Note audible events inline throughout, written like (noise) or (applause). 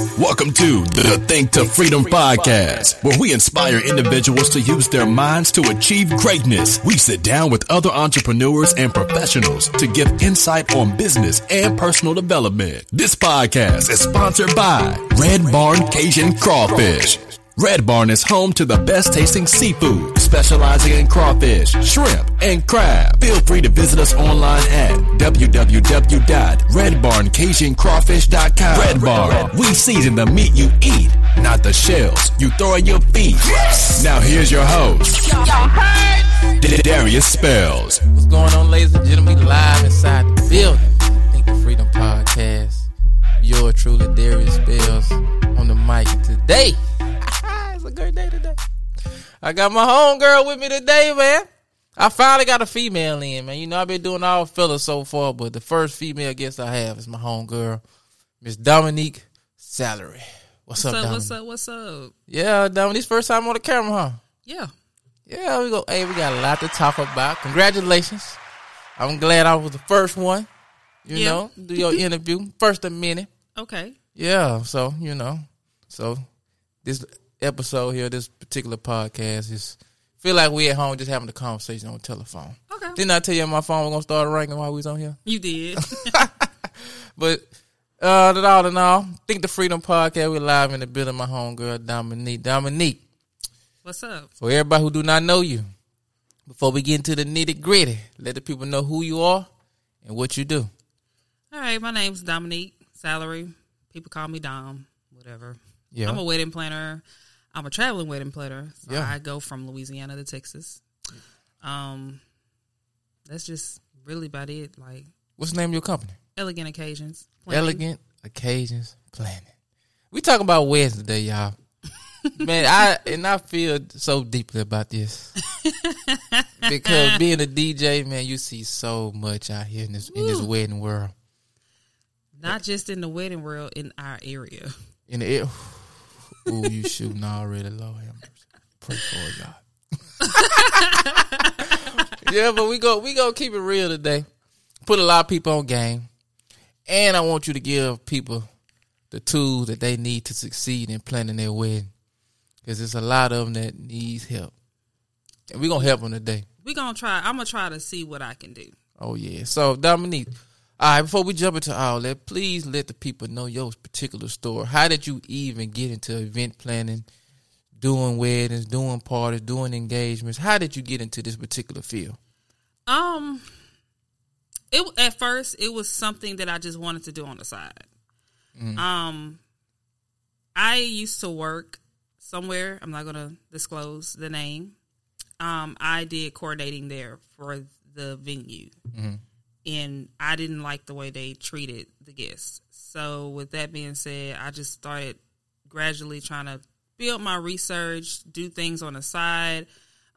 Welcome to the Think to Freedom podcast, where we inspire individuals to use their minds to achieve greatness. We sit down with other entrepreneurs and professionals to give insight on business and personal development. This podcast is sponsored by Red Barn Cajun Crawfish. Red Barn is home to the best tasting seafood, specializing in crawfish, shrimp, and crab. Feel free to visit us online at www.redbarncajun.crawfish.com. Red Barn, we season the meat you eat, not the shells you throw at your feet. Now here's your host, Darius Spells. What's going on, ladies and gentlemen? We live inside the building. Think the Freedom Podcast. You're truly Darius Spells on the mic today. A great day today. I got my homegirl with me today, man. I finally got a female in, man. You know, I've been doing all fellas so far, but the first female guest I have is my homegirl, Miss Dominique Salery. What's, What's up, up? What's up? What's up? Yeah, Dominique's first time on the camera, huh? Yeah. Yeah, we go. Hey, we got a lot to talk about. Congratulations. I'm glad I was the first one. You Yeah. know, do your (laughs) interview first a minute. Okay. Yeah, so you know, so this episode here, this particular podcast is feel like we at home just having a conversation on the telephone. Okay. Didn't I tell you my phone was gonna start ringing while we was on here? You did. (laughs) (laughs) But uh, that all in all, think the Freedom Podcast. We're live in the building. My homegirl Dominique. Dominique, What's up? for everybody who do not know you, before we get into the nitty gritty, let the people know who you are and what you do. All right. My name's Dominique Salery. People call me Dom. Whatever. Yeah. I'm a wedding planner. I'm a traveling wedding planner. So Yeah. I go from Louisiana to Texas. Um, that's just really about it. Like What's the name of your company? elegant occasions. planning. Elegant Occasions Planning. We talking about weddings today, y'all. (laughs) Man, I and I feel so deeply about this (laughs) because being a DJ, man, you see so much out here in this in this wedding world. Not just in the wedding world, in our area. In the ooh, you shooting already, Lord have mercy. Pray for God. (laughs) yeah, but we go we go keep it real today. Put a lot of people on game, and I want you to give people the tools that they need to succeed in planning their wedding, because there's a lot of them that needs help, and we gonna help them today. We gonna try. I'm gonna try to see what I can do. Oh yeah. So Dominique, all right. Before we jump into all that, please let the people know your particular story. How did you even get into event planning, doing weddings, doing parties, doing engagements? How did you get into this particular field? Um, it at first it was something that I just wanted to do on the side. Um, I used to work somewhere. I'm not gonna disclose the name. Um, I did coordinating there for the venue, and I didn't like the way they treated the guests. So, with that being said, I just started gradually trying to build my research, do things on the side.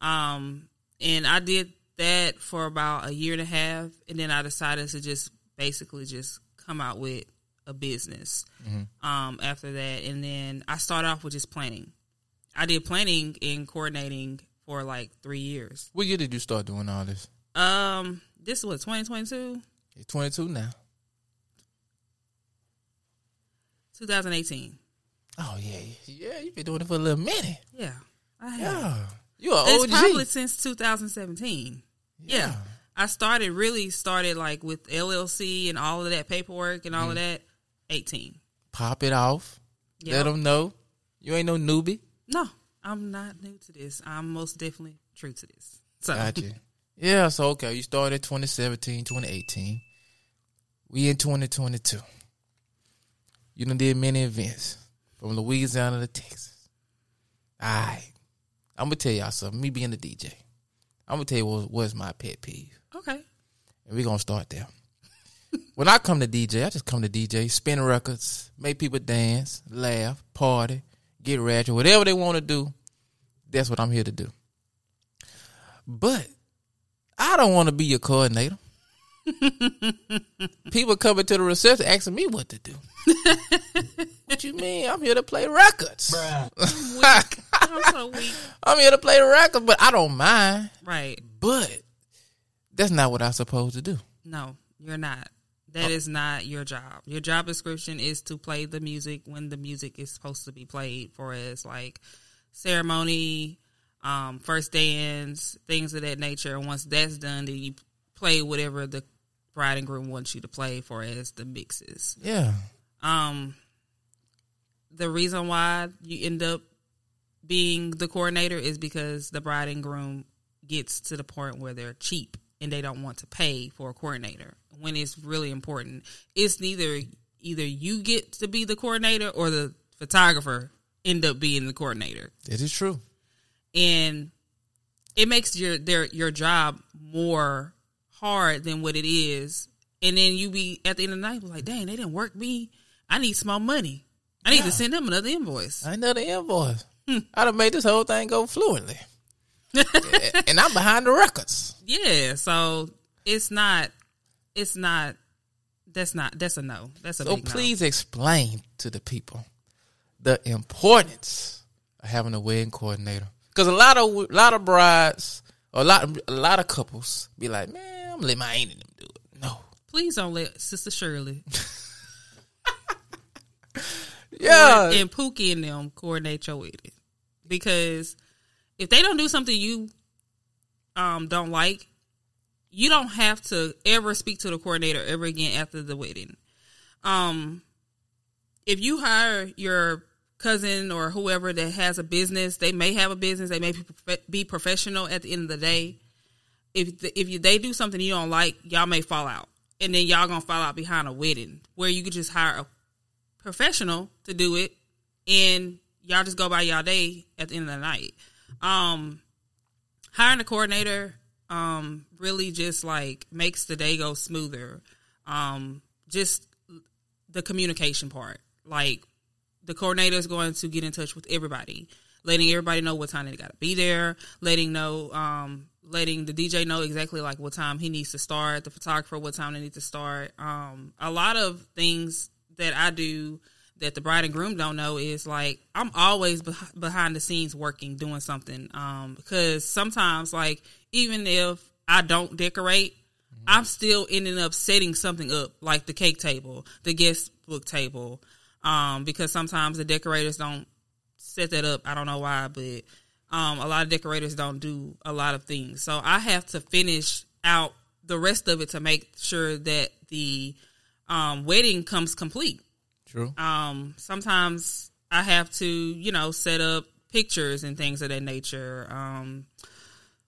Um, and I did that for about a year and a half, and then I decided to just basically just come out with a business. Um, after that, and then I started off with just planning. I did planning and coordinating for like three years. What year did you start doing all this? Um, this was twenty twenty two, You're 22 now. two thousand eighteen. Oh yeah, yeah. You've been doing it for a little minute. Yeah, I have. Yeah, you are It's OG. probably since 2017. Yeah. I started really started like with LLC and all of that paperwork and all Mm. of that 18. pop it off. Yep. Let them know you ain't no newbie. No, I'm not new to this. I'm most definitely true to this. So Gotcha. (laughs) yeah, so okay, you started 2017, 2018. We in 2022. You done did many events from Louisiana to Texas. All right. I'm to tell y'all something. Me being the DJ, I'm going to tell you what, what's my pet peeve. okay. And we're going to start there. (laughs) when I come to DJ, I just come to DJ, spin records, make people dance, laugh, party, get ratchet, whatever they want to do. That's what I'm here to do. But I don't want to be your coordinator. (laughs) people coming to the reception asking me what to do. what you mean? I'm here to play records. (laughs) I'm so weak. I'm here to play the records, but I don't mind. Right. But that's not what I'm supposed to do. No, you're not. That is not your job. Your job description is to play the music when the music is supposed to be played for as like ceremony, um, first dance, things of that nature. And once that's done, then you play whatever the bride and groom wants you to play for as the mixes. Yeah. Um, the reason why you end up being the coordinator is because the bride and groom gets to the point where they're cheap and they don't want to pay for a coordinator when it's really important. It's neither either you get to be the coordinator or the photographer end up being the coordinator. It is true. And it makes your their your job more hard than what it is. And then you be at the end of the night like, dang, they didn't work me. I need some more money. I need to send them another invoice. Another invoice. Hmm. I'd have made this whole thing go fluently. (laughs) and I'm behind the records. Yeah, so it's not it's not that's not that's a no. That's a So big no. So please explain to the people the importance of having a wedding coordinator. Because a lot of a lot of brides a lot a lot of couples be like, man, I'm gonna let my aunt and them do it. No. Please don't let Sister Shirley (laughs) Yeah. and Pookie and them coordinate your wedding. Because if they don't do something you um don't like, you don't have to ever speak to the coordinator ever again after the wedding. Um if you hire your cousin or whoever that has a business, they may have a business, they may be, professional at the end of the day. If the, if you, they do something you don't like, y'all may fall out. And then y'all gonna fall out behind a wedding where you could just hire a professional to do it and y'all just go by y'all day at the end of the night. Um hiring a coordinator um really just like makes the day go smoother. Um just the communication part. Like the coordinator is going to get in touch with everybody, letting everybody know what time they got to be there, letting know, um, letting the DJ know exactly like what time he needs to start, the photographer what time they need to start. Um, a lot of things that I do that the bride and groom don't know is like I'm always beh- behind the scenes working, doing something. Um, because sometimes like even if I don't decorate, I'm still ending up setting something up, like the cake table, the guest book table, um, because sometimes the decorators don't set that up. I don't know why, but um, a lot of decorators don't do a lot of things. So I have to finish out the rest of it to make sure that the um, wedding comes complete. True. Um, sometimes I have to, you know, set up pictures and things of that nature. Um,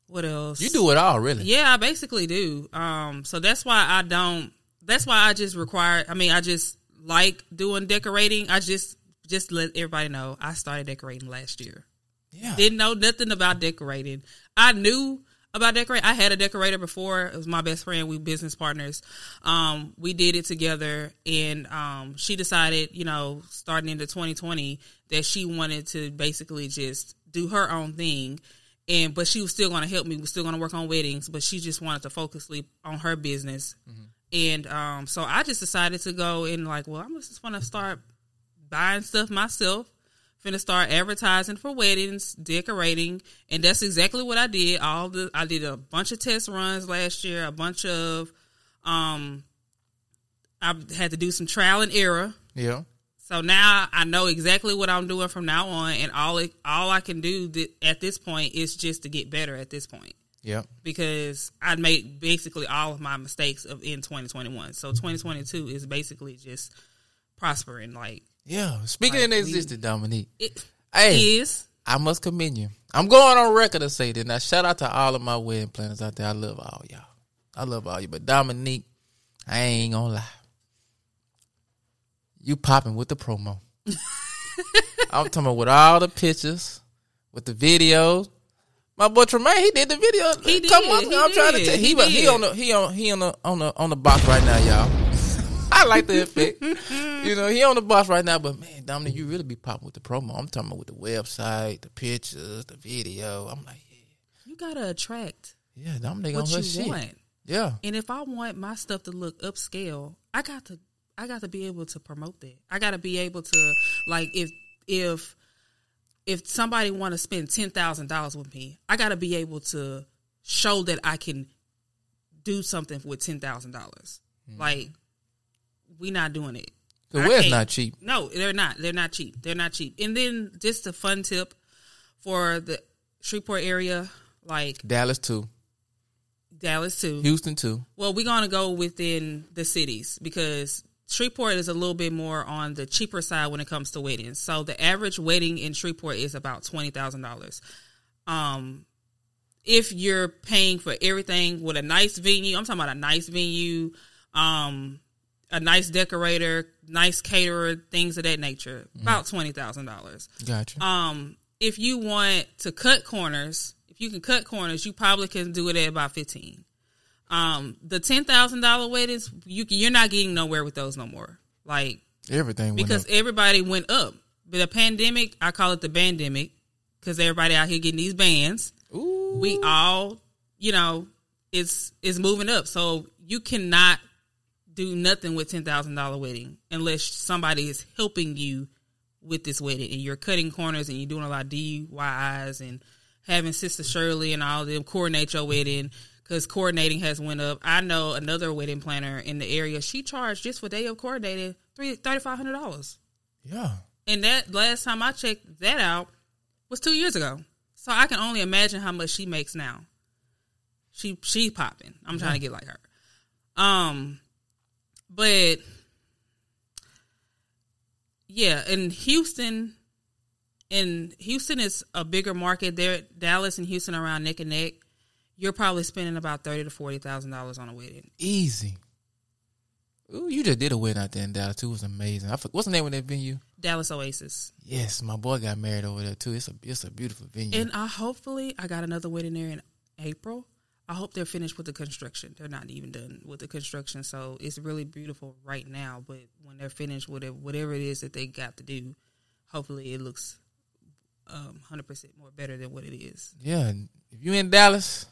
what else? You do it all, really. Yeah, I basically do. Um, so that's why I don't. That's why I just require. I mean, I just like doing decorating. I just just let everybody know I started decorating last year. Yeah. Didn't know nothing about decorating. I knew about decorating. I had a decorator before. It was my best friend. We business partners. Um, we did it together, and um, she decided, you know, starting into 2020, that she wanted to basically just do her own thing. And but she was still going to help me. We was still going to work on weddings, but she just wanted to focus on her business. And um, so I just decided to go and like, well, I'm just gonna start buying stuff myself. Gonna start advertising for weddings, decorating, and that's exactly what I did. All the I did a bunch of test runs last year, a bunch of um I had to do some trial and error. Yeah. So now I know exactly what I'm doing from now on, and all it, all I can do th- at this point is just to get better. At this point, Yeah. because I made basically all of my mistakes of in 2021. So 2022 is basically just prospering. Like Yeah. Speaking Like, we- existence, Dominique. It Hey, is. I must commend you. I'm going on record to say that. Now, shout out to all of my wedding planners out there. I love all y'all. I love all you. But Dominique, I ain't gonna lie. You popping with the promo. (laughs) I'm talking about with all the pictures, with the videos. My boy Tremaine, he did the video. He a couple did, months ago. I'm trying to did, tell he he, he, he on the he on he on the on the on the box right now, y'all. (laughs) I like the effect. you know, he on the box right now, but man, Dominic, you really be popping with the promo. I'm talking about with the website, the pictures, the video. I'm like, yeah. You gotta attract yeah, Dominic on what her you shit. want. Yeah, And if I want my stuff to look upscale, I got to I got to be able to promote that. I got to be able to like if if if somebody want to spend ten thousand dollars with me, I got to be able to show that I can do something with ten thousand dollars. Mm-hmm. Like we not doing it. the I can't- not cheap. No, they're not. They're not cheap. They're not cheap. And then just a fun tip for the Shreveport area, like Dallas too, Dallas too. Houston too. Well, we're gonna go within the cities because Shreveport is a little bit more on the cheaper side when it comes to weddings. So the average wedding in Shreveport is about twenty thousand dollars. Um, if you're paying for everything with a nice venue, I'm talking about a nice venue, um, a nice decorator, nice caterer, things of that nature, about twenty thousand dollars. Gotcha. Um, if you want to cut corners, if you can cut corners, you probably can do it at about fifteen. Um, the ten thousand dollar weddings, you you're not getting nowhere with those no more. Like Everything went because everybody went up. But the pandemic, I call it the bandemic, because everybody out here getting these bands. Ooh, We all, you know, it's it's moving up. So you cannot do nothing with ten thousand dollar wedding unless somebody is helping you with this wedding and you're cutting corners and you're doing a lot of DIYs and having Sister Shirley and all them coordinate your wedding because coordinating has went up. I know another wedding planner in the area. She charged just for day of coordinating three thirty five hundred dollars, yeah. and that last time I checked that out was two years ago. So I can only imagine how much she makes now. She she popping. I'm trying to get like her. Um, but yeah, in Houston, in Houston is a bigger market. There, Dallas and Houston are around neck and neck. You're probably spending about thirty to forty thousand dollars on a wedding. Easy. Ooh, you just did a wedding out there in Dallas too. It was amazing. I forgot, what's the name of that venue? Dallas Oasis, Yes, my boy got married over there too. It's a it's a beautiful venue. and I hopefully I got another wedding there in April. I hope they're finished with the construction. They're not even done with the construction, so it's really beautiful right now. But when they're finished with it, whatever it is that they got to do, hopefully it looks um, hundred percent more better than what it is. yeah, if you in Dallas,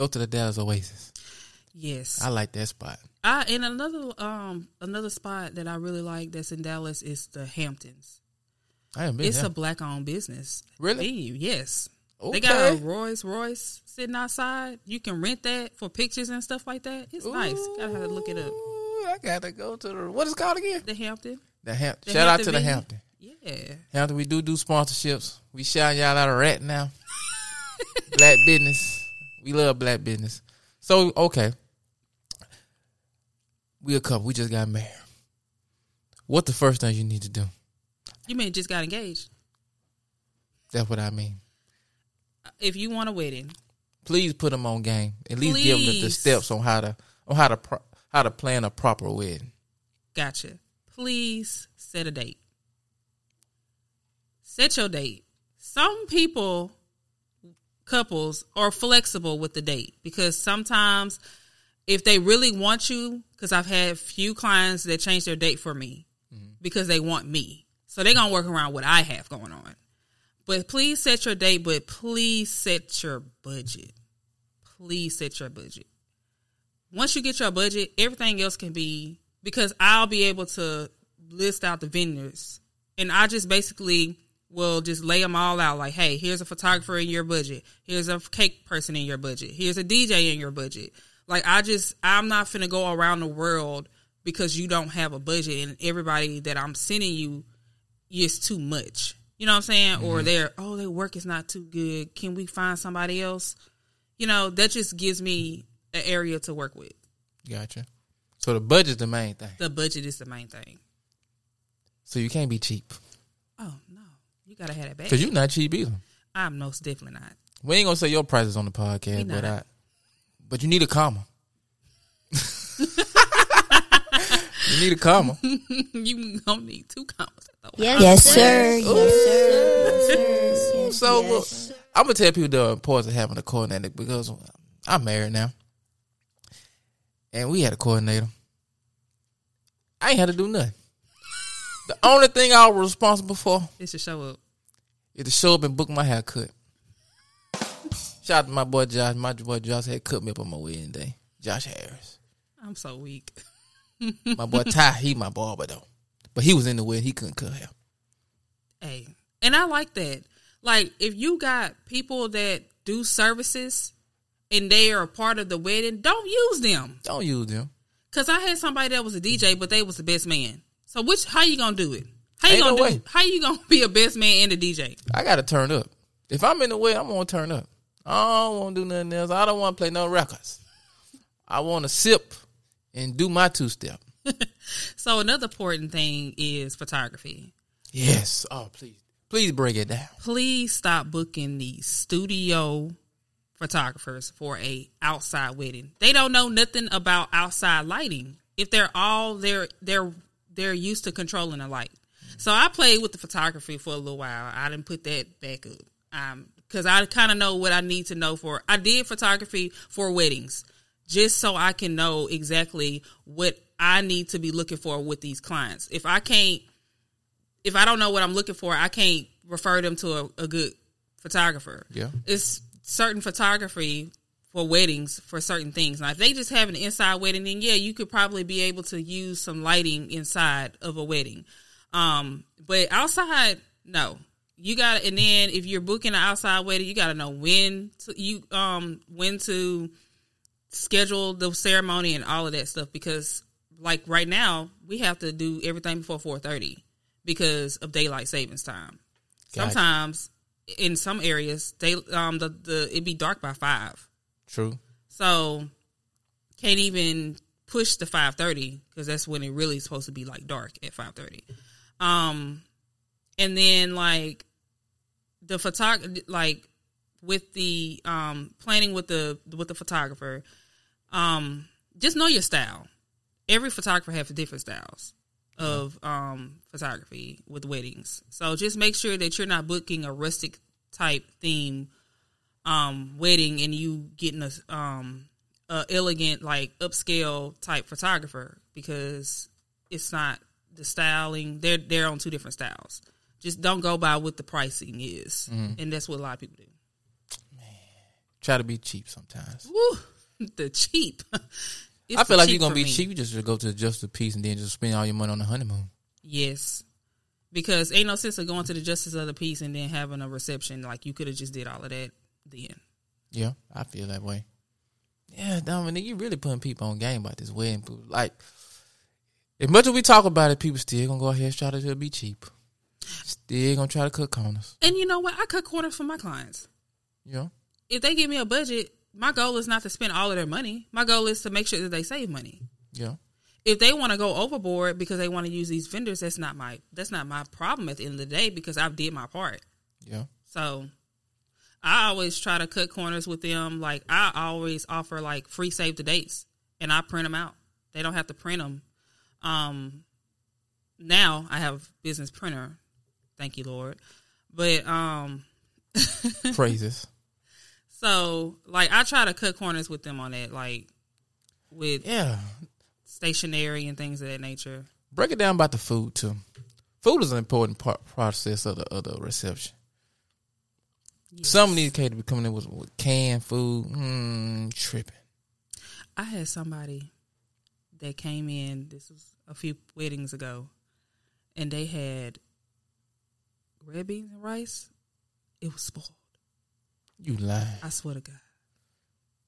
go to the Dallas Oasis. Yes, I like that spot. I and another um another spot that I really like that's in Dallas is the Hamptons. I been It's there. a black owned business. Really? Yes. okay. They got a Rolls Royce sitting outside. You can rent that for pictures and stuff like that. It's nice. You Gotta have to look it up. I gotta go to the what is it called again? The Hampton. The Hampton. Shout out Hampton to the? Hampton. Yeah. Hampton, we do do sponsorships. We shout y'all out of rat now. (laughs) black business. We love black business. So okay, we a couple. We just got married. What the first thing you need to do? You mean just got engaged? That's what I mean. If you want a wedding, Please put them on game. At least give them the, the steps on how to on how to pro- how to plan a proper wedding. gotcha. Please set a date. Set your date. Some people, couples, are flexible with the date because sometimes if they really want you, because I've had few clients that change their date for me mm-hmm. because they want me. So they're gonna work around what I have going on. But please set your date, but please set your budget. Please set your budget. Once you get your budget, everything else can be because I'll be able to list out the vendors and I just basically will just lay them all out like, hey, here's a photographer in your budget. Here's a cake person in your budget. Here's a DJ in your budget. Like I just I'm not finna go around the world because you don't have a budget and everybody that I'm sending you is too much. You know what I'm saying? Or mm-hmm. they're oh their work is not too good. Can we find somebody else? You know, that just gives me an area to work with. Gotcha. So the budget's the main thing. The budget is the main thing. So you can't be cheap Oh gotta have that back. because you're not cheap either. I'm most definitely not. We ain't gonna say your prices on the We podcast, but not. I, but you need a comma. (laughs) you need a comma. (laughs) you don't need two commas. Though. Yes, sir. Yes, sir. Yes, sir. So look, I'm gonna tell people the importance of having a coordinator because I'm married now, and we had a coordinator. I ain't had to do nothing. The only thing I was responsible for It should show up. Is to show up and book my haircut. Shout out to my boy Josh. My boy Josh had cut me up on my wedding day. Josh Harris. I'm so weak. (laughs) My boy Ty, he my barber though. But he was in the wedding, he couldn't cut hair. Hey, and I like that. Like, if you got people that do services and they are a part of the wedding, don't use them. Don't use them. Cause I had somebody that was a DJ, but they was the best man. So which how you gonna do it? How you Ain't gonna no do? way. How you gonna be a best man and a DJ? I gotta turn up. If I'm in the way, I'm gonna turn up. I don't wanna do nothing else. I don't wanna play no records. I wanna sip and do my two step. (laughs) So another important thing is photography. Yes. Oh please. Please break it down. Please stop booking these studio photographers for a outside wedding. They don't know nothing about outside lighting. If they're all they're they're they're used to controlling the light. So I played with the photography for a little while. I didn't put that back up. Um because I kind of know what I need to know for. I did photography for weddings, just so I can know exactly what I need to be looking for with these clients. If I can't if I don't know what I'm looking for, I can't refer them to a, a good photographer. Yeah. It's certain photography for weddings for certain things. Now, if they just have an inside wedding, then yeah, you could probably be able to use some lighting inside of a wedding. Um, but outside, no. You got and then if you're booking an outside wedding, you got to know when to, you um when to schedule the ceremony and all of that stuff because like right now we have to do everything before 4:30 because of daylight savings time. Gotcha. Sometimes in some areas they um the the it be dark by 5. True. So can't even push the 5:30 cuz that's when it really is supposed to be like dark at 5:30. Um and then like the photog like with the um planning with the with the photographer um just know your style. Every photographer has different styles of um photography with weddings. So just make sure that you're not booking a rustic type theme um wedding and you getting a um a elegant like upscale type photographer because it's not the styling they're they're on two different styles just don't go by what the pricing is mm-hmm. and that's what a lot of people do Try to be cheap sometimes. Woo, (laughs) the cheap I feel like you're gonna be me. cheap. You just go to Just a Piece and then just spend all your money on the honeymoon. yes because ain't no sense of going to the justice of the peace and then having a reception like you could have just did all of that then Yeah, I feel that way. Yeah, Dominic, you really putting people on game about this wedding. Like, as much as we talk about it, people still gonna go ahead and try to be cheap. Still gonna try to cut corners. and you know what i cut corners for my clients know, if they give me a budget my goal is not to spend all of their money my goal is to make sure that they save money yeah, if they want to go overboard because they want to use these vendors that's not my that's not my problem at the end of the day because i've did my part yeah. So I always try to cut corners with them. Like I always offer like free save the dates and I print them out. They don't have to print them. Um, now I have business printer. Thank you, Lord. But um, (laughs) Praises. so like I try to cut corners with them on that, like with Yeah. stationery and things of that nature. Break it down about the food too. Food is an important part process of the of the reception. Some of these caterers be coming in with, with canned food. Mm, tripping. I had somebody that came in. This was a few weddings ago, and they had red beans and rice. It was spoiled. You lying. I swear to God.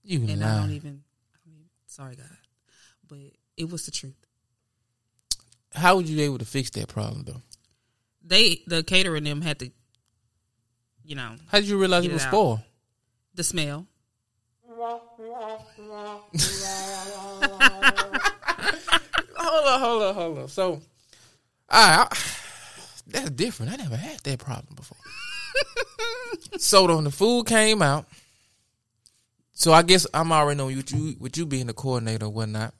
You lied. And I don't even. I don't even sorry, God, but it was the truth. How would you be able to fix that problem though? They the caterer and them had to, you know, How did you realize it was out. spoiled? the smell. (laughs) Hold on, hold on, hold on. So, right, I, That's different. I never had that problem before. (laughs) so when the food came out, so I guess I'm already knowing with you with you being the coordinator or whatnot.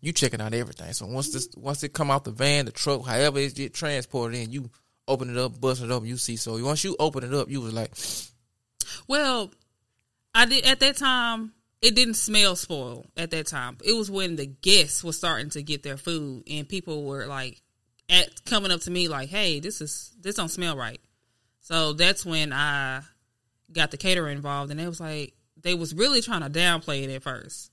You checking out everything. So once this once it come out the van, the truck, however it get transported in, you open it up, bust it up, you see. So once you open it up, you was like, Well, I did at that time. It didn't smell spoiled at that time. It was when the guests were starting to get their food, and people were like, at coming up to me like, "Hey, this is this don't smell right." So that's when I got the caterer involved, and they was like, they was really trying to downplay it at first,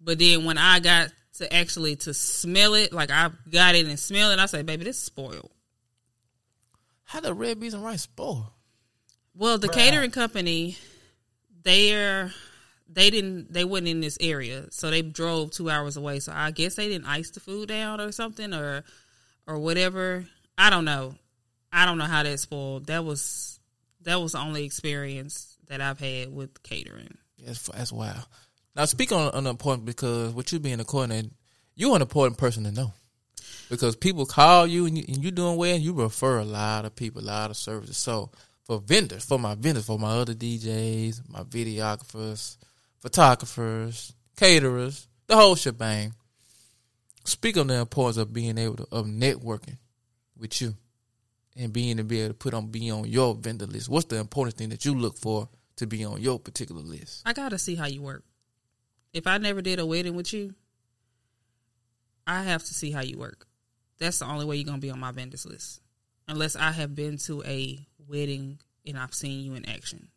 but then when I got to actually to smell it, like I got it and smell it, I said, "Baby, this is spoiled." "How the red beans and rice spoil?" Well, the catering company, they're they didn't they wasn't in this area, so they drove two hours away. So I guess they didn't ice the food down or something or or whatever. I don't know. I don't know how that spoiled. That was that was the only experience that I've had with catering. That's that's wild. Now speak on the important because with you being a coordinator, you're an important person to know because people call you and, you and you're doing well, and you refer a lot of people, a lot of services. So for vendors, for my vendors, for my other DJs, my videographers, photographers, caterers, the whole shebang. Speak on the importance of being able to of networking with you and being to be able to put on be on your vendor list. What's the important thing that you look for to be on your particular list? I gotta see how you work. If I never did a wedding with you, I have to see how you work. That's the only way you're gonna be on my vendors list. Unless I have been to a wedding and I've seen you in action.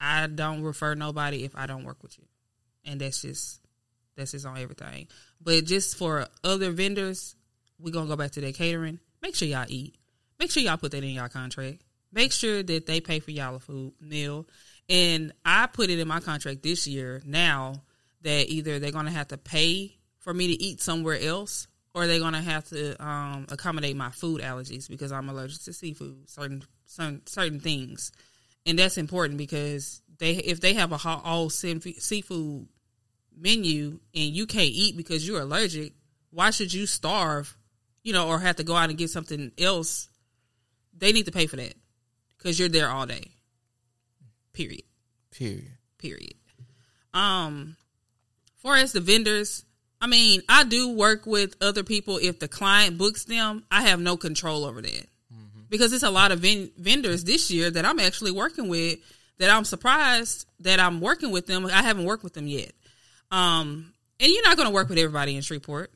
I don't refer nobody if I don't work with you. And that's just that's just on everything. But just for other vendors, we're gonna go back to their catering. Make sure y'all eat. Make sure y'all put that in y'all contract. Make sure that they pay for y'all a food meal. And I put it in my contract this year now that either they're gonna have to pay for me to eat somewhere else or they're gonna have to um, accommodate my food allergies because I'm allergic to seafood, certain certain certain things, and that's important because they if they have a ho- all seafood menu and you can't eat because you're allergic, why should you starve, you know, or have to go out and get something else? They need to pay for that because you're there all day. Period. Period. Period. Um, far as the vendors, I mean, I do work with other people. If the client books them, I have no control over that because it's a lot of ven- vendors this year that I'm actually working with that I'm surprised that I'm working with them. I haven't worked with them yet. Um, and you're not going to work with everybody in Shreveport.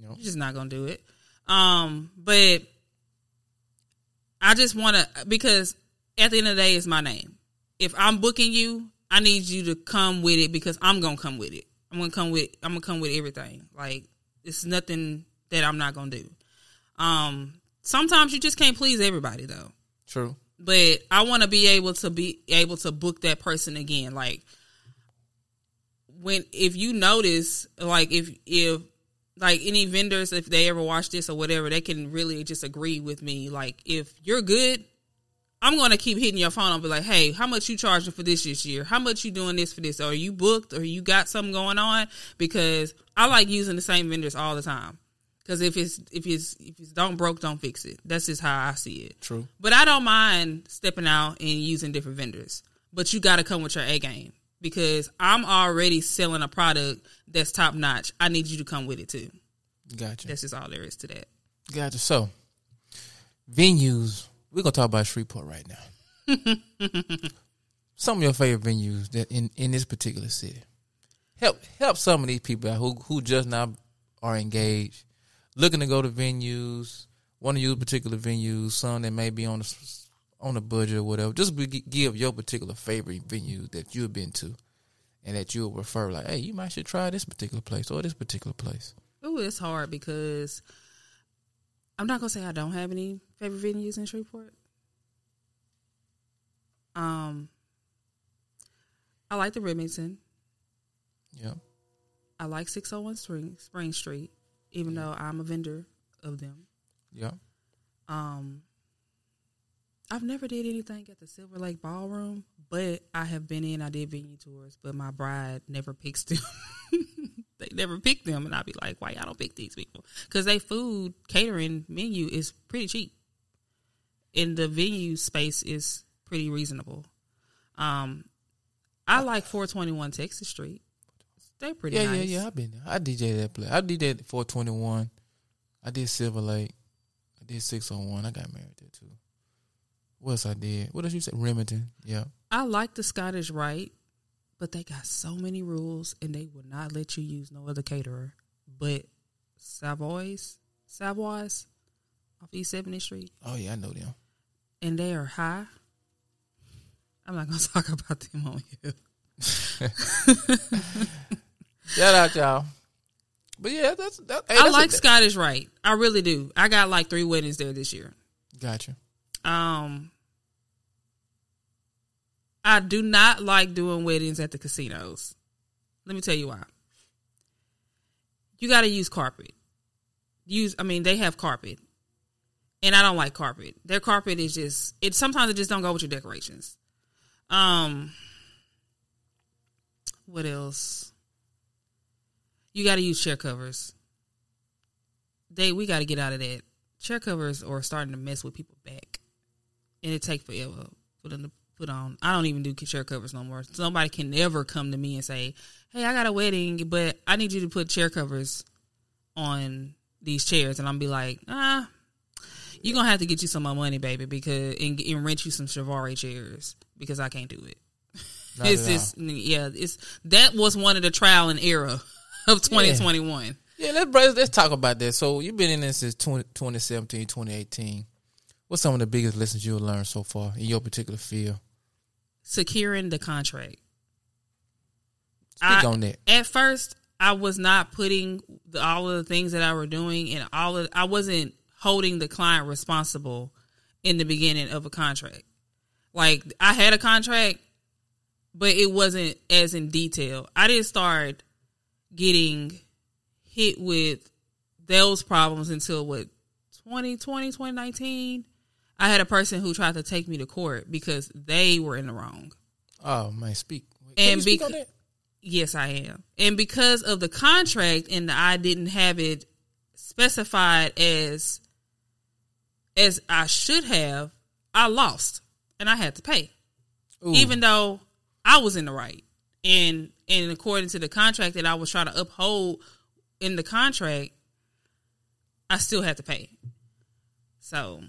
No. You're just not going to do it. Um, but I just want to because at the end of the day, it's my name. If I'm booking you, I need you to come with it because I'm gonna come with it. I'm gonna come with. I'm gonna come with everything. Like it's nothing that I'm not gonna do. Um, sometimes you just can't please everybody though True. but I want to be able to be able to book that person again. Like when if you notice, like if if like any vendors, if they ever watch this or whatever, they can really just agree with me. Like if you're good, I'm gonna keep hitting your phone and be like, hey, how much you charging for this this year? How much you doing this for this? Are you booked or you got something going on? Because I like using the same vendors all the time. Because if it's if it's if it's don't broke, don't fix it. That's just how I see it. True. But I don't mind stepping out and using different vendors. But you got to come with your A game because I'm already selling a product that's top notch. I need you to come with it too. Gotcha. That's just all there is to that. Gotcha. So, venues. We're gonna talk about Shreveport right now. (laughs) some of your favorite venues that in, in this particular city. Help help some of these people out who who just now are engaged, looking to go to venues, want to use particular venues. Some that may be on the on the budget or whatever. Just be, give your particular favorite venue that you've been to, and that you'll refer like, hey, you might should try this particular place or this particular place. Ooh, it's hard because I'm not gonna say I don't have any favorite venues in Shreveport. Um, I like the Remington. Yeah. I like 601 Spring Spring Street, even though I'm a vendor of them. Yeah. Um, I've never did anything at the Silver Lake Ballroom, but I have been in. I did venue tours, but my bride never picks them. (laughs) they never pick them, and I'll be like, "Why y'all don't pick these people?" Because they food catering menu is pretty cheap. and the venue space is pretty reasonable. Um, I like 421 Texas Street. They're pretty Yeah, nice. yeah, yeah. I've been there. I DJ that place. I DJ at 421. I did Silver Lake. I did 601. I got married there too. What else I did? What else you said? Remington. Yeah. I like the Scottish Rite, but they got so many rules and they will not let you use no other caterer. But Savoy's, Savoy's off East 70th Street, Oh yeah, I know them. and they are high. I'm not gonna (laughs) talk about them on here. (laughs) Shout out y'all. But yeah, that's that. Hey, I that's like a, Scottish Rite. I really do. I got like three weddings there this year. Gotcha. Um, I do not like doing weddings at the casinos. Let me tell you why. You got to use carpet. Use, I mean, they have carpet, and I don't like carpet. Their carpet is just it. Sometimes it just don't go with your decorations. Um, what else? You got to use chair covers. They we got to get out of that. Chair covers are starting to mess with people back, and it take forever for them to put on. I don't even do chair covers no more. Somebody can never come to me and say, "Hey, I got a wedding, but I need you to put chair covers on these chairs," and I'm be like, "Ah." You're gonna have to get you some of my money, baby, because and, and rent you some Chiavari chairs because I can't do it. Not (laughs) it's just yeah, it's that was one of the trial and error of 2021. Yeah, let's let's, let's talk about that. So you've been in this since 20, 2017, 2018. What's some of the biggest lessons you've learned so far in your particular field? Securing the contract. Speak I- on that. At first, I was not putting the, all of the things that I were doing and all of I wasn't holding the client responsible in the beginning of a contract. Like I had a contract, but it wasn't as in detail. I didn't start getting hit with those problems until what 2020, 2019. I had a person who tried to take me to court because they were in the wrong. Oh man, speak. Can And speak bec- on that? Yes, I am. And because of the contract and I didn't have it specified as as I should have, I lost and I had to pay. Ooh. Even though I was in the right. And and according to the contract that I was trying to uphold in the contract, I still had to pay. So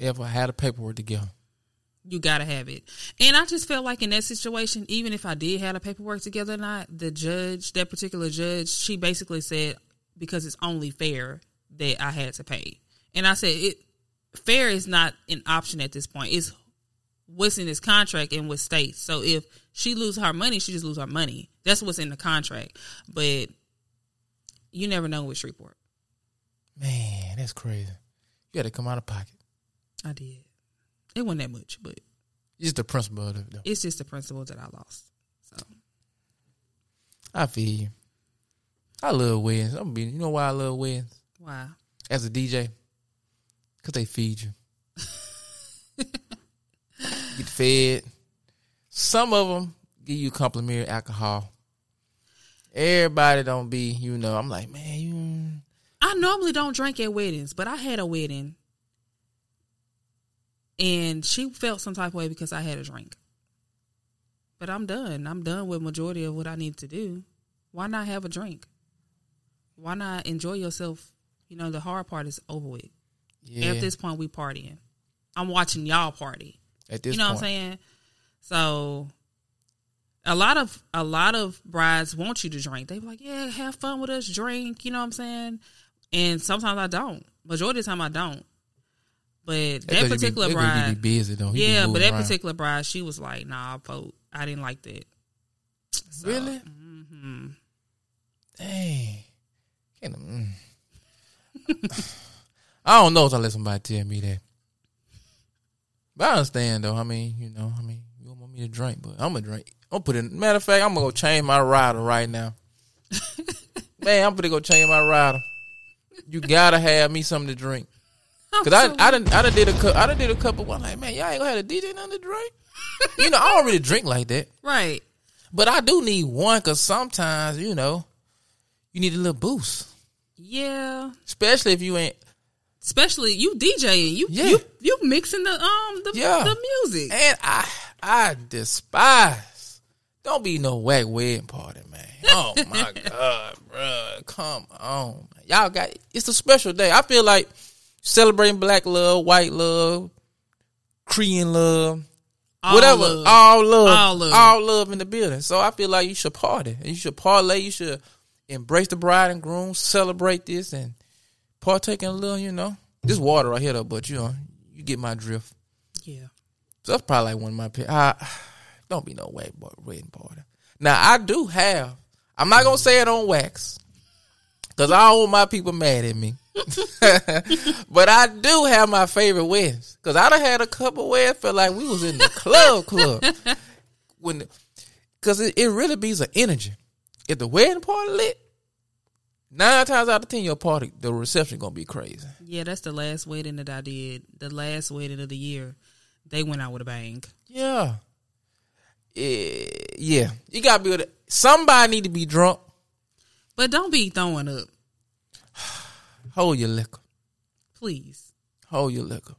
if I had a paperwork together. you gotta have it. And I just felt like in that situation, even if I did have the paperwork together or not, the judge, that particular judge, she basically said because it's only fair that I had to pay. And I said it fair is not an option at this point. It's what's in this contract and what states. So if she lose her money, she just lose her money. That's what's in the contract. But you never know with Shreveport. Man, that's crazy. You had to come out of pocket. I did. It wasn't that much, but Just the principle of it, though. it's just the principle that I lost. So I feel you. I love weddings. I'm be, you know why I love weddings? Why? As a DJ, because they feed you. (laughs) Get fed. Some of them give you complimentary alcohol. Everybody don't be, you know. I'm like, man, you. I normally don't drink at weddings, but I had a wedding and she felt some type of way because I had a drink. But I'm done. I'm done with majority of what I need to do. Why not have a drink? Why not enjoy yourself? You know, the hard part is over with. Yeah. At this point, we partying. I'm watching y'all party. At this you know point. what I'm saying? So a lot of a lot of brides want you to drink. They be like, "Yeah, have fun with us, drink." You know what I'm saying? And sometimes I don't. Majority of the time, I don't. But that, that be- particular you bride, be busy though. Yeah, but that around. particular bride, she was like, "Nah, folk, I didn't like that." So, Really? mhm. Dang. Mm. (laughs) I don't know if I let somebody tell me that. But I understand though. I mean, you know, I mean, you don't want me to drink, but I'm gonna drink. I'm gonna put in matter of fact, I'm gonna go change my rider right now. (laughs) Man, I'm gonna go change my rider. You gotta have me something to drink. Cause I I done I done did a I done did a couple one like man y'all ain't gonna have a DJ nothing to drink. (laughs) you know I don't really drink like that, right. but I do need one because sometimes you know you need a little boost. Yeah. Especially if you ain't. Especially you DJing, you Yeah. you you mixing the um the Yeah. the music. And I I despise. Don't be no whack wedding party, man. Oh my (laughs) god, bruh. Come on. Man. Y'all got it's a special day. I feel like celebrating black love, white love, Korean love, All whatever. love. All love. All love. All love in the building. So I feel like you should party. And you should parlay. You should embrace the bride and groom, celebrate this and partake in a little, you know. This water right here though, but you know, you get my drift. Yeah. So that's probably like one of my. I, (sighs) don't be no way boy, wedding party. Now I do have. I'm not gonna say it on wax because I don't want my people mad at me. (laughs) but I do have my favorite weddings because I done had a couple weddings felt like we was in the club club (laughs) when because it, it really be an energy. If the wedding party lit, nine times out of ten your party the reception gonna be crazy. Yeah, that's the last wedding that I did. The last wedding of the year. They went out with a bang. Yeah. Eh, yeah. You gotta be with it. Somebody need to be drunk. But don't be throwing up, (sighs) Hold your liquor. please. Hold your liquor.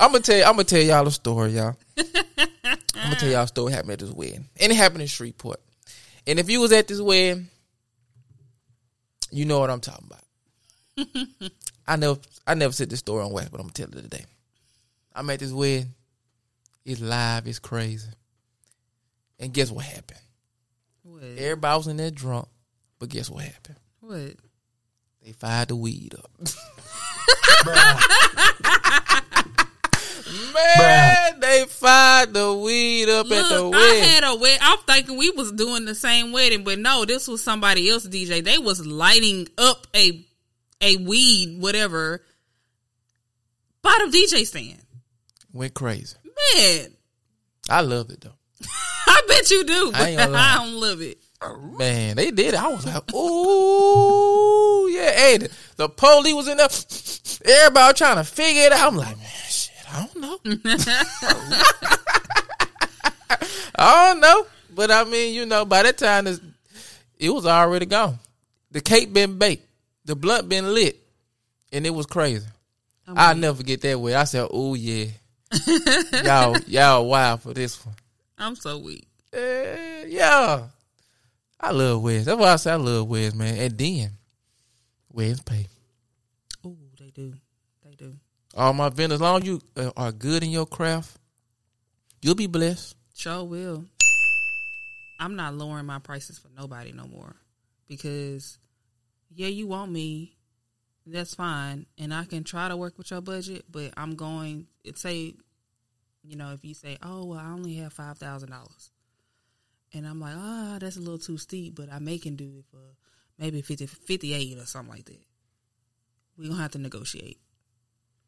I'm gonna tell you, I'm gonna tell y'all a story, y'all. I'm gonna tell y'all a story happened at this wedding. And it happened in Shreveport. And if you was at this wedding, you know what I'm talking about. (laughs) I never I never said this story on wax, but I'm gonna tell it today. I'm at this wedding. It's live, it's crazy. And guess what happened? What? Everybody was in there drunk, but guess what happened? What? They fired the weed up. (laughs) Man, they fired the weed up at the Look, I wedding. had a wedding. I'm thinking we was doing the same wedding, but no, this was somebody else DJ. They was lighting up a a weed, whatever, bottom DJ stand. Went crazy. Man, I loved it though. (laughs) I bet you do, but I (laughs) I, don't love it. Man, they did it. I was like, ooh, yeah. Hey, the, the police was in there. Everybody trying to figure it out. I'm like, man, I don't know. (laughs) I don't know. But I mean, you know, by that time, it was already gone. The cake been baked. The blunt been lit. And it was crazy. I'll never get that way. I said, oh, yeah. (laughs) y'all, y'all wild for this one. I'm so weak. Eh, yeah. I love Wes. That's why I say I love Wes, man. And then Wes pay. Ooh, they do. All my vendors, as long as you uh, are good in your craft, you'll be blessed. Sure will. I'm not lowering my prices for nobody no more because yeah, you want me, that's fine, and I can try to work with your budget, but I'm going. Say, you know, if you say, oh, well, I only have five thousand dollars, and I'm like, ah, that's a little too steep, but I may can do it for maybe 50, 58 or something like that. We gonna have to negotiate.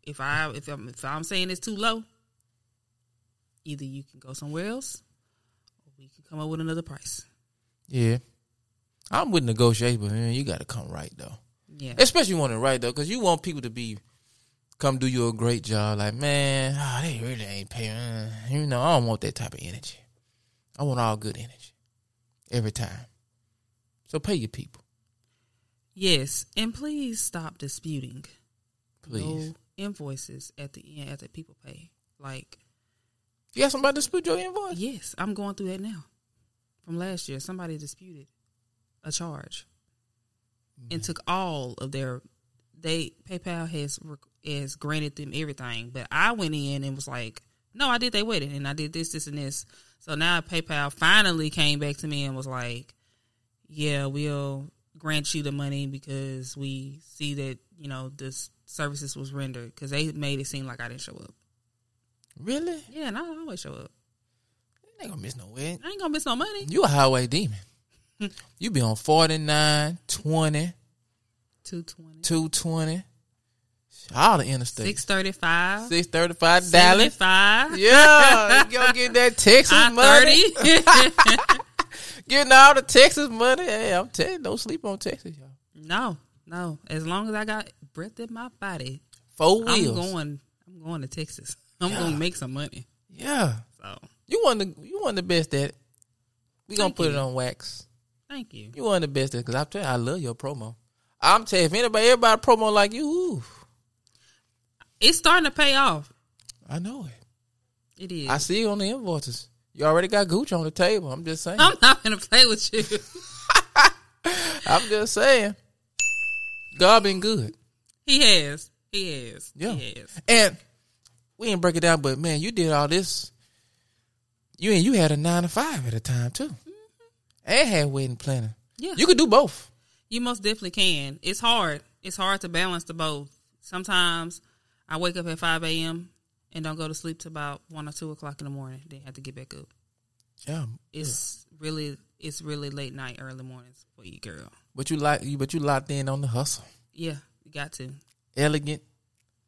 If I if I'm if I'm saying it's too low, either you can go somewhere else or we can come up with another price. Yeah. I'm with negotiate, but man, you got to come right, though. Yeah. Especially when it right, though, because you want people to be, come do you a great job. Like, man, ah, they really ain't paying. Uh, You know, I don't want that type of energy. I want all good energy every time. So pay your people, yes. And please stop disputing. please. No invoices at the end after people pay. Like, You got somebody dispute your invoice? yes, I'm going through that now. From last year, somebody disputed a charge and mm-hmm. took all of their. They PayPal has has granted them everything, but I went in and was like, "No, I did they wedding and I did this, this, and this." So now PayPal finally came back to me and was like, "Yeah, we'll grant you the money because we see that you know this services was rendered because they made it seem like I didn't show up." Really? Yeah, and I always show up. You ain't gonna miss no wedding. I ain't gonna miss no money. You a highway demon. (laughs) you be on 49, 20, Two twenty. 220. All the interstate. Six thirty five. 635 Dallas. Five. Yeah, you go get that (laughs) Texas I money. (laughs) Getting all the Texas money. Hey, I'm telling you, don't sleep on Texas, y'all. no, no. As long as I got breath in my body, Four wheels. I'm going. I'm going to Texas. I'm gonna make some money. Yeah. So You want the you want the best at it. We gonna Thank put you. it on wax. thank you. You want the best at it because I'm telling you, I love your promo. I'm telling you, if anybody everybody promo like you, ooh, It's starting to pay off. I know it. It is. I see it on the invoices. You already got Gucci on the table. I'm just saying. I'm not gonna play with you. (laughs) I'm just saying. God been good. he has. He has. Yeah. He has. And we didn't break it down, but man, you did all this. You and you had a nine to five at a time too, mm-hmm. and had wedding planning. Yeah. You could do both. You most definitely can. It's hard. It's hard to balance the both. Sometimes I wake up at five a.m. and don't go to sleep till about one or two o'clock in the morning. Then have to get back up. Yeah, It's really, it's really late night, early mornings for you, girl. But you like you, but you locked in on the hustle, Yeah, you got to. elegant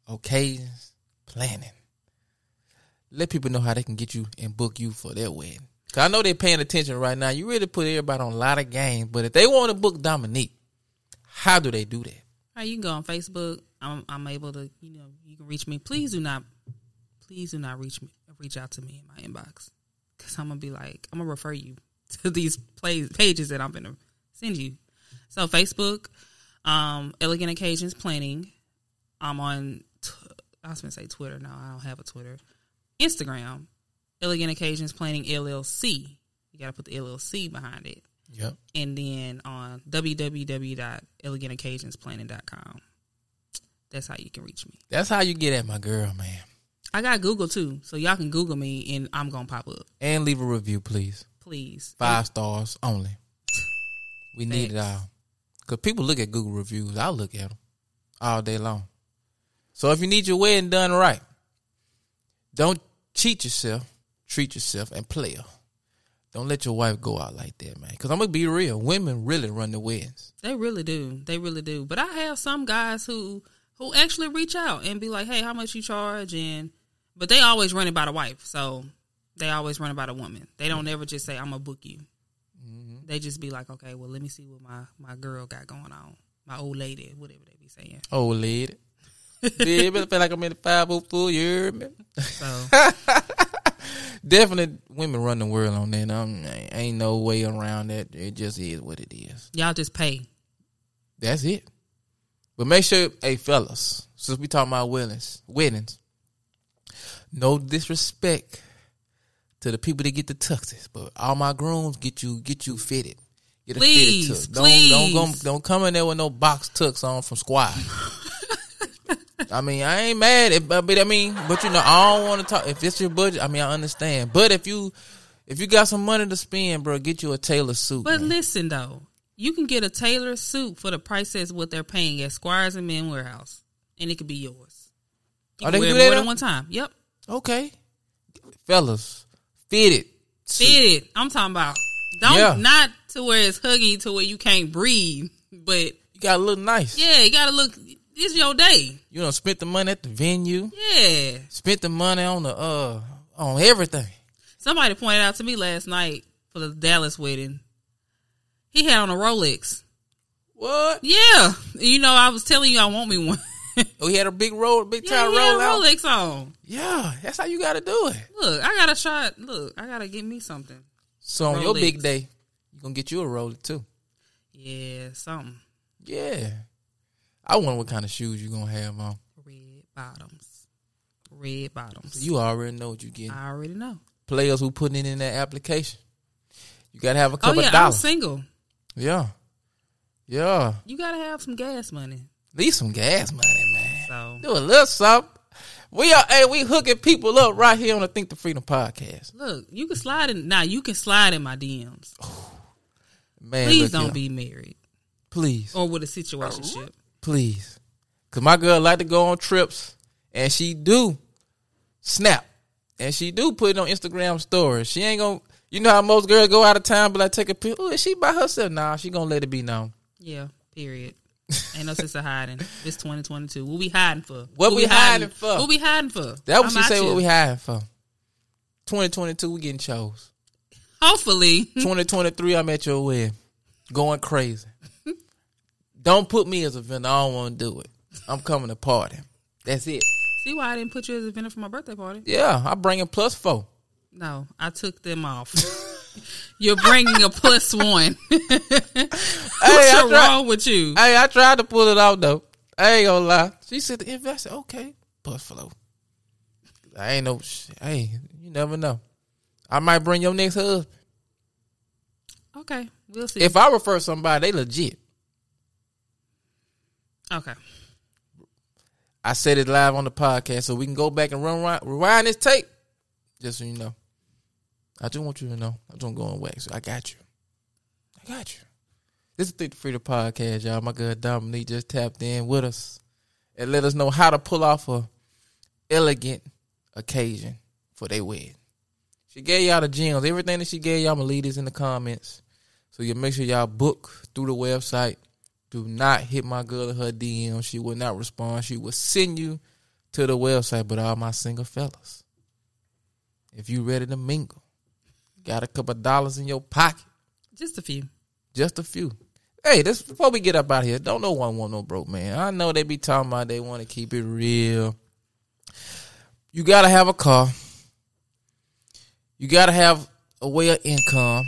occasions, planning. Let people know how they can get you and book you for their wedding. Cause I know they're paying attention right now. You really put everybody on a lot of games, but if they want to book Dominique, how do they do that? All right, you can go on Facebook. I'm, I'm able to, you know, you can reach me. Please do not, please do not reach me, reach out to me in my inbox, because I'm gonna be like, I'm gonna refer you (laughs) to these play, pages that I'm gonna send you. So Facebook, um, Elegant Occasions Planning. I'm on. T- I was gonna say Twitter. No, I don't have a Twitter. Instagram, Elegant Occasions Planning LLC. You got to put the LLC behind it Yep. and then on www.elegantoccasionsplanning.com. That's how you can reach me. That's how you get at my girl, man. I got Google too, so y'all can Google me and I'm gonna pop up. And leave a review, please. Please. Five stars only. We need it all. Because people look at Google reviews. I look at them all day long. So if you need your wedding done right, don't cheat yourself, treat yourself, and play her. Don't let your wife go out like that, man. Because I'm to be real. Women really run the weddings. They really do. They really do. But I have some guys who who actually reach out and be like, "Hey, how much you charge?" And but they always run it by the wife, so they always run it by the woman. They don't ever just say, "I'm gonna book you." They just be like, "Okay, well, let me see what my my girl got going on, my old lady, whatever they be saying." Oh, lady. (laughs) Baby, I feel like I'm in the 504 year. So (laughs) Definitely women run the world on that. Um, ain't no way around that. It just is what it is. y'all just pay. That's it. But make sure, hey fellas, since we talking about weddings, weddings, no disrespect to the people that get the tuxes, but all my grooms get you get you fitted. Get a Please, fitted tux. Don't don't go, don't come in there with no box tux on from Squad. (laughs) I mean, I ain't mad, at, but, I mean, but you know, I don't want to talk. If it's your budget, I mean, I understand. But if you if you got some money to spend, bro, get you a tailor suit. But man. listen though, you can get a tailor suit for the price that's what they're paying at Squires and Men Wearhouse, and it could be yours. You Oh, can they can it do more that than one time. Yep, Okay, fellas, fitted. suit. fit. It. I'm talking about. Don't Yeah. not to where it's huggy to where you can't breathe, but You gotta look nice. yeah, you gotta look. It's your day. You know, spent the money at the venue, Yeah. spent the money on the uh on everything. Somebody pointed out to me last night for the Dallas wedding. He had on a Rolex. What? Yeah, you know I was telling you I want me one. (laughs) (laughs) Oh, he had a big roll, big yeah, had roll out. Rolex on. Yeah, that's how you gotta do it. Look, I got a shot. Look, I gotta get me something. So on your big day, you gonna get you a roller too. Yeah, something. Yeah. I wonder what kind of shoes you gonna have on. Red bottoms. Red bottoms. You already know what you getting. I already know. Players who putting it in that application. You gotta have a Oh couple yeah, I'm dollars. single. Yeah. Yeah. You gotta have some gas money. Leave some gas money. So Do a little something. We are hey, we hooking people up right here on the Think the Freedom podcast. look, you can slide in now. You can slide in my DMs. (sighs) Man, Please don't here. be married please. or with a situationship. Please. Cause my girl like to go on trips and she do snap. And she do put it on Instagram stories. She ain't gonna you know how most girls go out of town but like take a picture. Oh, is she by herself? Nah, she gonna let it be known. Yeah. Period. Ain't no sense of hiding. It's 2022. What we hiding for? What we hiding for? What we hiding for? That what I'm she out say what we hiding for. 2022, we getting chose. Hopefully, (laughs) 2023, I'm at your wedding. Going crazy. don't put me as a vendor. I don't want to do it. I'm coming to party. That's it. see why I didn't put you as a vendor for my birthday party? Yeah, I bring in plus four. No, I took them off. (laughs) You're bringing a plus one. (laughs) Hey, What's tried, wrong with you? hey, I tried to pull it out though. I ain't gonna lie. She said the investor, okay. Buffalo. I ain't no. sh- Hey, you never know. I might bring your next husband. Okay, we'll see. If I refer somebody, they legit. okay, I said it live on the podcast, so we can go back and run rewind this tape. Just so you know, I just want you to know. I don't go on wax. I got you. I got you. This is the Freedom podcast, y'all. My good Dominique just tapped in with us and let us know how to pull off a elegant occasion for their wedding. She gave y'all the gems. Everything that she gave y'all, I'm gonna leave this in the comments. So you make sure y'all book through the website. Do not hit my girl in her DM. She will not respond. She will send you to the website. But all my single fellas, if you ready to mingle, got a couple dollars in your pocket, just a few. just a few. Hey, this before we get up out here, don't no one want no broke man. I know they be talking about they want to keep it real. You gotta have a car. You gotta have a way of income.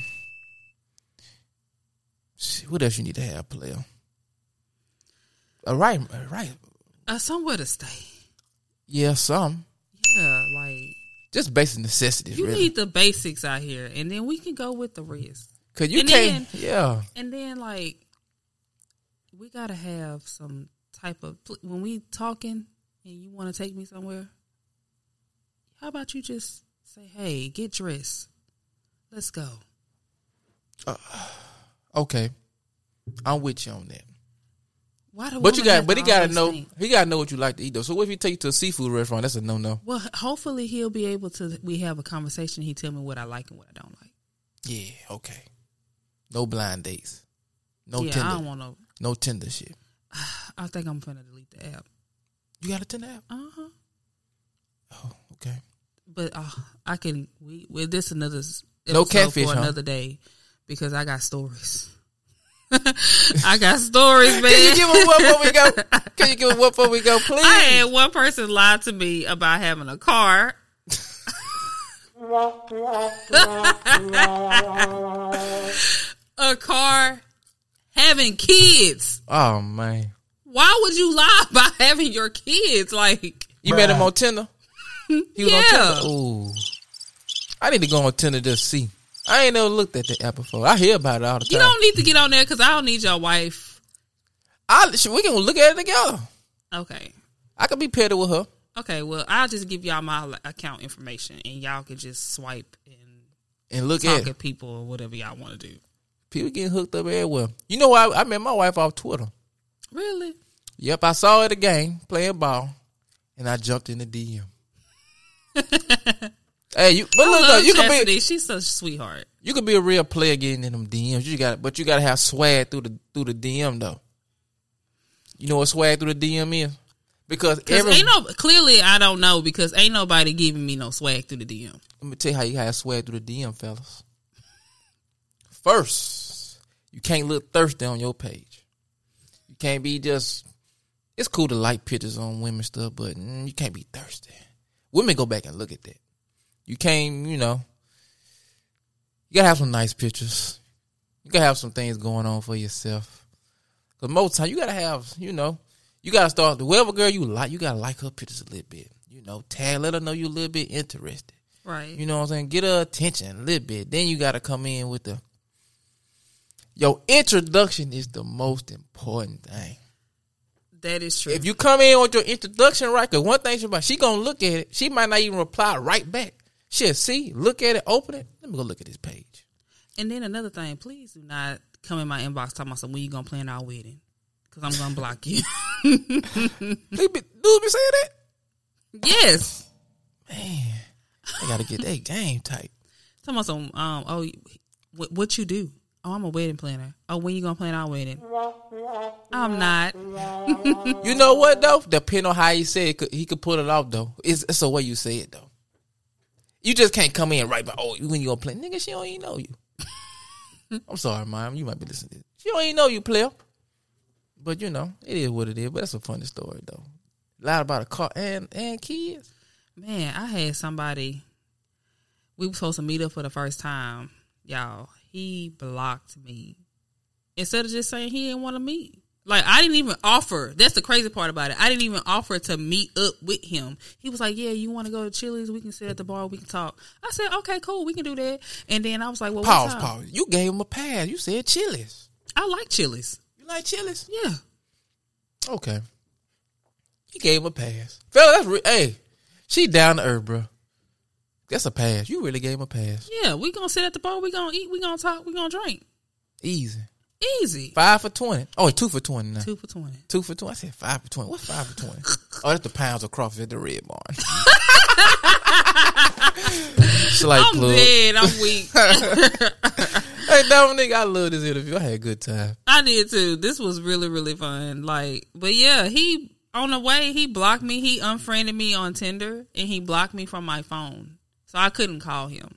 What else you need to have, player? All right, all right. Uh, somewhere to stay. Yeah, some. Yeah, like Just basic necessities, you really. need the basics out here, and then we can go with the rest. Cause you and can't. then- yeah. And then like we gotta have some type of when we talking and you want to take me somewhere. How about you just say, "Hey, get dressed, let's go." Uh, okay. I'm with you on that. Why do? But you got, but to he gotta know. think? He gotta know what you like to eat though. So what if he take you to a seafood restaurant? That's a no no. Well, hopefully he'll be able to. We have a conversation. He tell me what I like and what I don't like. Yeah. Okay. No blind dates. No yeah, Tinder. I don't want to. no Tinder shit. (sighs) I think I'm gonna delete the app. You got a Tinder app? Uh huh. Oh, okay. But uh, I can. We with this another No catfish, for huh? another day because I got stories. (laughs) I got stories, man. Can you give him one before we go? (laughs) Can you give him one before we go, please? I had one person lie to me about having a car. (laughs) a car, having kids. oh man, Why would you lie about having your kids? Like, you met him on Tinder? He was on Yeah. Tinder. Ooh, I need to go on Tinder to see. I ain't never looked at the app before. I hear about it all the time. you don't need to get on there because I don't need your wife. I we can look at it together. Okay. I could be paired with her. Okay, well, I'll just give y'all my account information and y'all can just swipe and and look talk at at people or whatever y'all want to do. people getting hooked up everywhere. You know, I I met my wife off Twitter. Really? Yep, I saw her at a game playing ball, and I jumped in the DM. (laughs) hey, you but I look, though, you could be She's such a sweetheart. you could be a real player getting in them DMs. You got, but you got to have swag through the through the DM though. You know what swag through the DM is? Because Because every ain't no clearly I don't know because ain't nobody giving me no swag through the DM. let me tell you how you have swag through the DM, fellas. First, you can't look thirsty on your page. You can't be just. It's cool to like pictures on women stuff, but mm, you can't be thirsty. Women go back and look at that. You can't, you know. You gotta have some nice pictures. You gotta have some things going on for yourself. Cause most time you gotta have, you know, you gotta start whoever girl you like. You gotta like her pictures a little bit. You know, tag, let her know you a little bit interested. Right. You know what I'm saying? Get her attention a little bit. Then you got to come in with the. Your introduction is the most important thing. that is true. If you come in with your introduction right, cause one thing she about, she gonna look at it. She might not even reply right back. She'll see, look at it, open it. Let me go look at this page. and then another thing, please do not come in my inbox talking about some when you gonna plan our wedding because I'm gonna block you. (laughs) Dude be saying that. yes. Man, I gotta get that game tight. Talking about some um oh what what you do? Oh, I'm a wedding planner. Oh, when you gonna plan our wedding? I'm not. You know what though? Depending on how you say it, he could pull it off though. It's, it's the way you say it though. You just can't come in right by. Oh, when you gonna play, nigga? She don't even know you. (laughs) I'm sorry, mom. You might be listening. to this. She don't even know you, player. But you know, it is what it is. But that's a funny story though. Loud about a car and and kids. Man, I had somebody. We were supposed to meet up for the first time, y'all. He blocked me instead of just saying he didn't want to meet. Like I didn't even offer. That's the crazy part about it. I didn't even offer to meet up with him. He was like, "Yeah, you want to go to Chili's? We can sit at the bar. We can talk." I said, "Okay, cool. We can do that." And then I was like, "Well, Pause, pause. You gave him a pass. You said Chili's. I like Chili's. You like Chili's? Yeah. Okay. He gave him a pass. Fella, that's re- hey, she down to earth, bro. That's a pass. You really gave him a pass. Yeah, we gonna sit at the bar. We gonna eat. We gonna talk. We gonna drink. Easy. Easy. Five for twenty. Oh, two for twenty now. Two, for twenty. Two for twenty. I said five for twenty. What's five for twenty? (laughs) oh, that's the pounds of crawfish at the red barn. (laughs) Slight I'm plug. dead. I'm weak. (laughs) Hey, Dominique, I love this interview. I had a good time. I did too. This was really really fun. Like, but yeah, he on the way he blocked me. He unfriended me on Tinder and he blocked me from my phone, so I couldn't call him.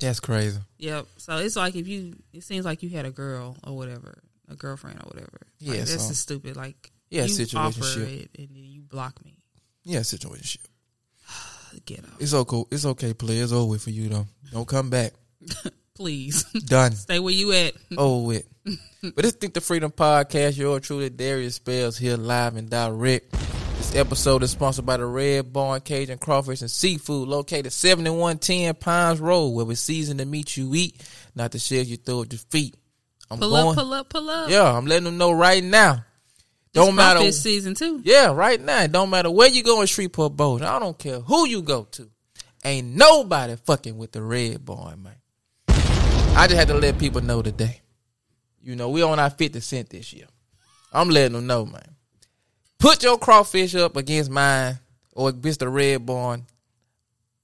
That's crazy. Yep. So it's like if you, it seems like you had a girl or whatever, a girlfriend or whatever. Like, Yeah, that's so- just stupid. Like, Yeah, you offer it and then you block me. Yeah, situation. (sighs) Get out, It's okay. It's okay, play. It's over for you though. Don't come back. (laughs) please. (laughs) Done. Stay where you at. (laughs) over with. but this Think the Freedom Podcast, your truly Darius Spells here live and direct. This episode is sponsored by the Red Barn Cajun Crawfish and Seafood, located 7110 Pines Road, where we season the meat you eat, not the shells you throw at your feet. I'm Pull going. up, pull up, pull up. Yeah, I'm letting them know right now. It's Don't matter. crawfish season two. Yeah, right now. It don't matter where you go in Shreveport Boat. I don't care who you go to. Ain't nobody fucking with the red barn, man. I just had to let people know today. You know, we on our 50 cent this year. I'm letting them know, man. Put your crawfish up against mine or against the red barn.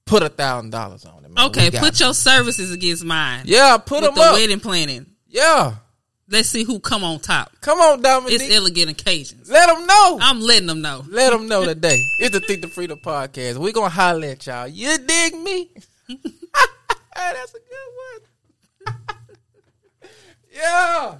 Put a thousand dollars on it, man. Okay, put it. your services against mine. Yeah, put them the up. wedding planning. Yeah. Let's see who come on top. Come on, Dominique. It's elegant occasions. let them know. I'm letting them know. Let them know (laughs) today. It's the Think the Freedom podcast. We're going to holler at y'all. You dig me? (laughs) hey, That's a good one. (laughs) yeah.